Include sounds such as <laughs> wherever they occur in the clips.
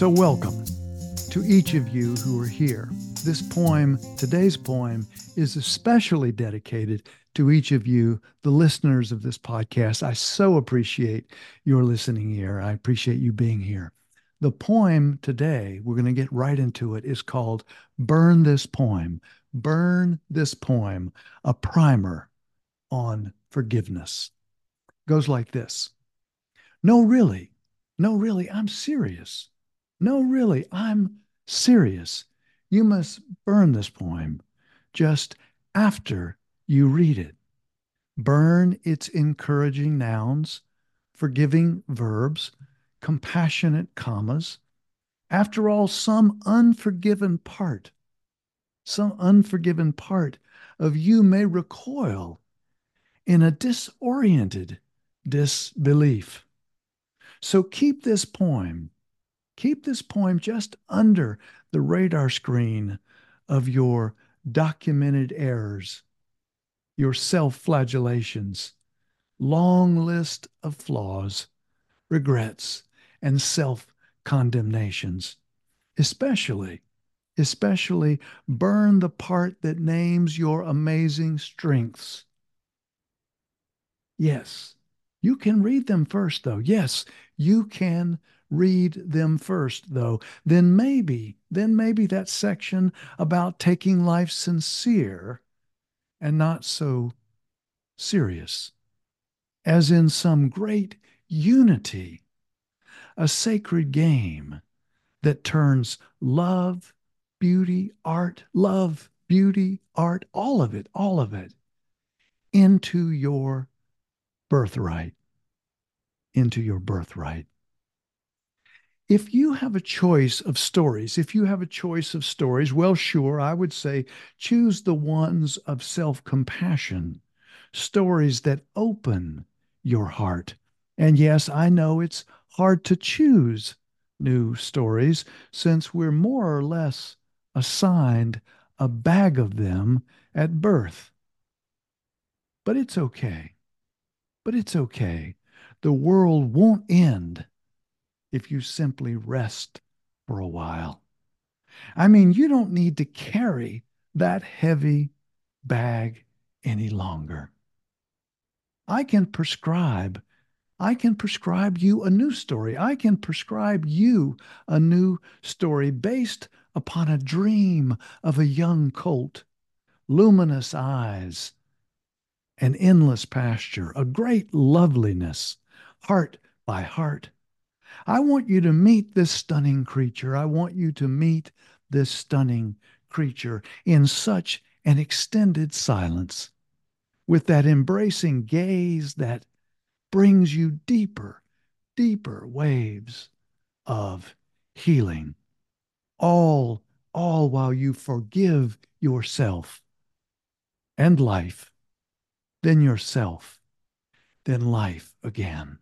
So, welcome to each of you who are here. This poem, today's poem, is especially dedicated to each of you, the listeners of this podcast. I so appreciate your listening here. I appreciate you being here. The poem today, we're going to get right into it, is called Burn This Poem. Burn This Poem, a primer on forgiveness. Goes like this No, really. No, really. I'm serious. No, really. I'm serious. You must burn this poem just after you read it. Burn its encouraging nouns, forgiving verbs, compassionate commas. After all, some unforgiven part, some unforgiven part of you may recoil in a disoriented disbelief. So keep this poem, keep this poem just under the radar screen of your documented errors, your self flagellations, long list of flaws, regrets, and self condemnations. Especially, especially burn the part that names your amazing strengths. Yes, you can read them first, though. Yes, you can read them first, though. Then maybe, then maybe that section about taking life sincere and not so serious, as in some great unity, a sacred game that turns love, beauty, art, love, beauty, art, all of it, all of it into your birthright, into your birthright. If you have a choice of stories, if you have a choice of stories, well, sure, I would say choose the ones of self compassion, stories that open your heart. And yes, I know it's hard to choose new stories since we're more or less assigned a bag of them at birth. But it's okay. But it's okay. The world won't end if you simply rest for a while. I mean, you don't need to carry that heavy bag any longer. I can prescribe I can prescribe you a new story. I can prescribe you a new story based upon a dream of a young colt, luminous eyes, an endless pasture, a great loveliness, heart by heart, I want you to meet this stunning creature. I want you to meet this stunning creature in such an extended silence with that embracing gaze that brings you deeper, deeper waves of healing. All, all while you forgive yourself and life, then yourself, then life again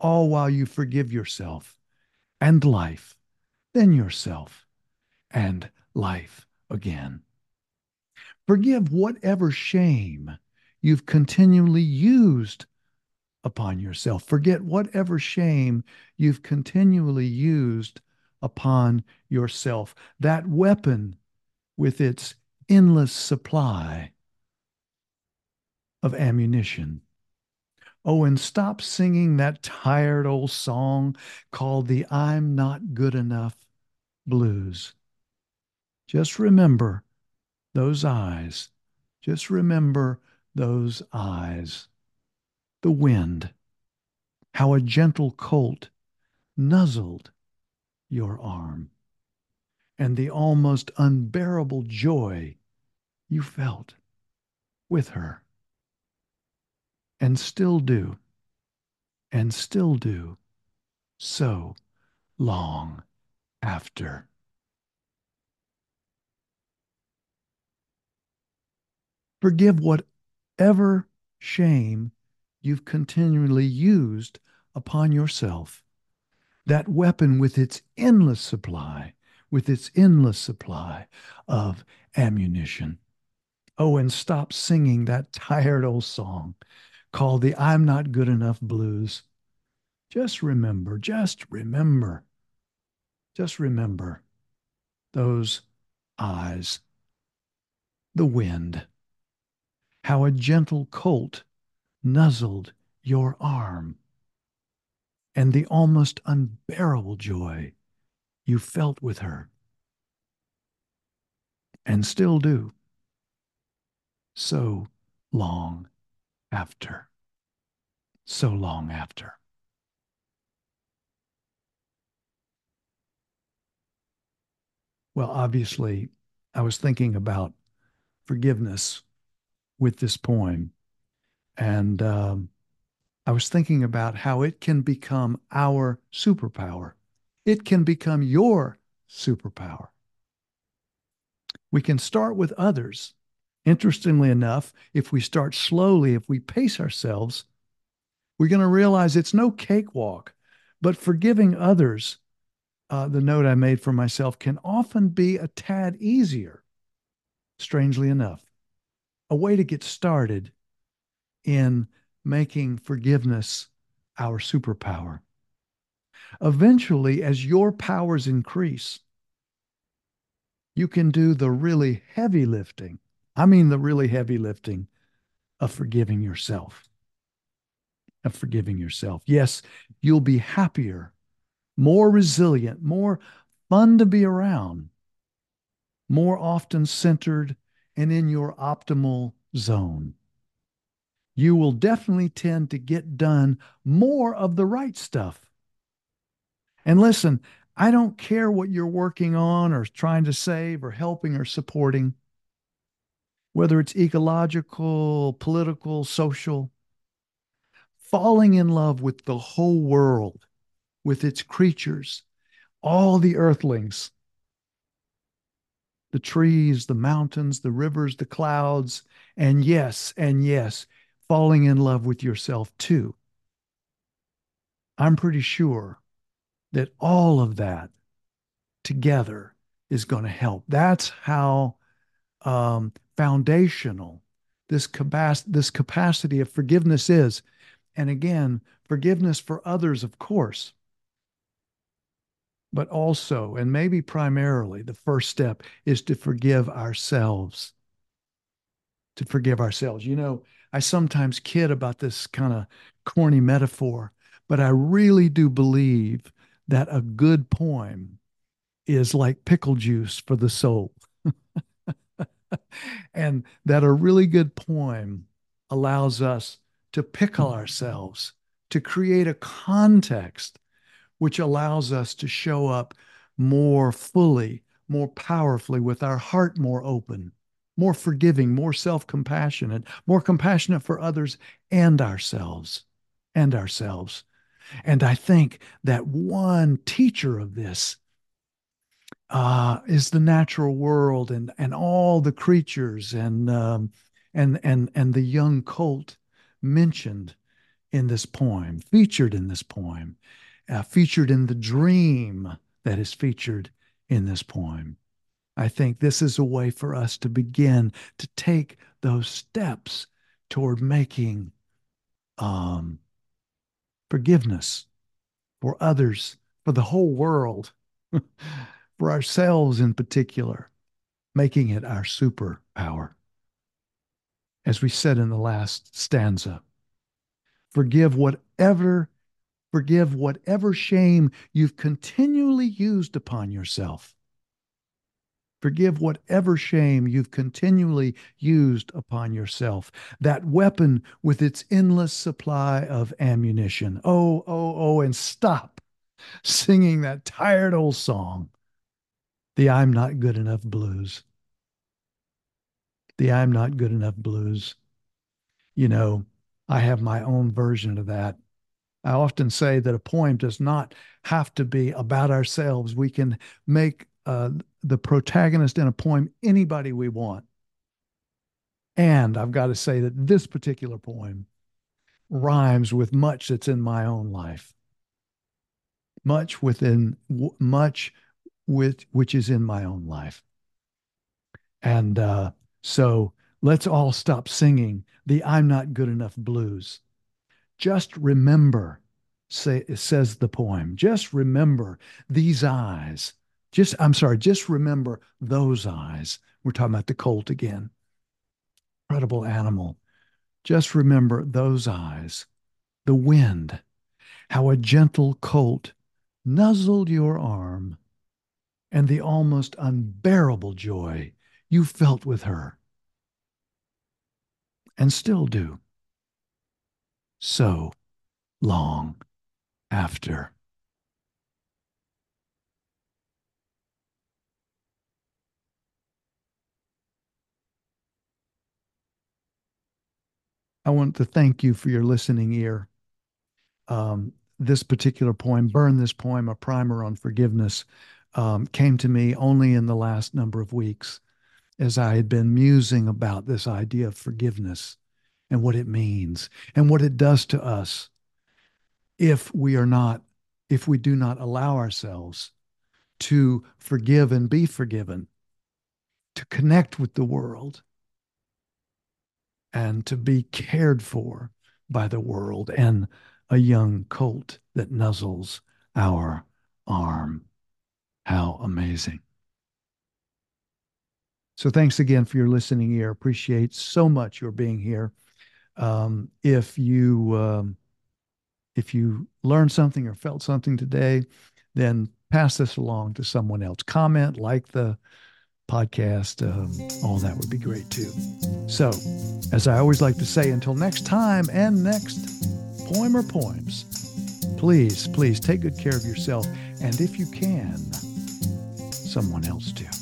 all while you forgive yourself and life, then yourself and life again. Forgive whatever shame you've continually used upon yourself. Forget whatever shame you've continually used upon yourself. That weapon with its endless supply of ammunition Oh, and stop singing that tired old song called the I'm Not Good Enough Blues. Just remember those eyes. Just remember those eyes. The wind, how a gentle colt nuzzled your arm, and the almost unbearable joy you felt with her and still do, and still do so long after. Forgive whatever shame you've continually used upon yourself. That weapon with its endless supply, with its endless supply of ammunition. Oh, and stop singing that tired old song called the I'm Not Good Enough Blues. Just remember, just remember Just remember those eyes, the wind, how a gentle colt nuzzled your arm, and the almost unbearable joy you felt with her, and still do, so long after, so long after. Well, obviously, I was thinking about forgiveness with this poem. And um, I was thinking about how it can become our superpower. It can become your superpower. We can start with others. Interestingly enough, if we start slowly, if we pace ourselves, we're going to realize it's no cakewalk, but forgiving others uh, the note I made for myself can often be a tad easier, strangely enough. A way to get started in making forgiveness our superpower. Eventually, as your powers increase, you can do the really heavy lifting. I mean, the really heavy lifting of forgiving yourself. Of forgiving yourself. Yes, you'll be happier more resilient, more fun to be around, more often centered and in your optimal zone. You will definitely tend to get done more of the right stuff. And listen, I don't care what you're working on or trying to save or helping or supporting, whether it's ecological, political, social, falling in love with the whole world with its creatures, all the earthlings, the trees, the mountains, the rivers, the clouds, and yes, and yes, falling in love with yourself too. I'm pretty sure that all of that together is going to help. That's how um, foundational this, capac- this capacity of forgiveness is. And again, forgiveness for others, of course, but also, and maybe primarily, the first step is to forgive ourselves. To forgive ourselves. You know, I sometimes kid about this kind of corny metaphor, but I really do believe that a good poem is like pickle juice for the soul. <laughs> and that a really good poem allows us to pickle ourselves, to create a context which allows us to show up more fully, more powerfully, with our heart more open, more forgiving, more self compassionate, more compassionate for others and ourselves. And ourselves. And I think that one teacher of this uh, is the natural world and and all the creatures and um, and and and the young colt mentioned in this poem, featured in this poem uh, featured in the dream that is featured in this poem. I think this is a way for us to begin to take those steps toward making um, forgiveness for others, for the whole world, <laughs> for ourselves in particular, making it our superpower. As we said in the last stanza, forgive whatever Forgive whatever shame you've continually used upon yourself. Forgive whatever shame you've continually used upon yourself. That weapon with its endless supply of ammunition. Oh, oh, oh, and stop singing that tired old song, the I'm Not Good Enough blues. The I'm Not Good Enough blues. You know, I have my own version of that. I often say that a poem does not have to be about ourselves. We can make uh, the protagonist in a poem anybody we want. And I've got to say that this particular poem rhymes with much that's in my own life, much within much with which is in my own life. And uh, so let's all stop singing the I'm not good enough blues just remember say, says the poem. Just remember these eyes. Just, I'm sorry, just remember those eyes. We're talking about the colt again. Incredible animal. Just remember those eyes, the wind, how a gentle colt nuzzled your arm, and the almost unbearable joy you felt with her and still do so long after. I want to thank you for your listening ear. Um, this particular poem, Burn This Poem, a primer on forgiveness, um, came to me only in the last number of weeks as I had been musing about this idea of forgiveness and what it means and what it does to us if we are not, if we do not allow ourselves to forgive and be forgiven, to connect with the world, and to be cared for by the world and a young colt that nuzzles our arm. How amazing. So thanks again for your listening ear. Appreciate so much your being here. Um, if you um, if you learned something or felt something today, then pass this along to someone else. Comment, like the podcast, um, all that would be great too. So, as I always like to say, until next time and next poem or poems, please, please take good care of yourself. And if you can, someone else too.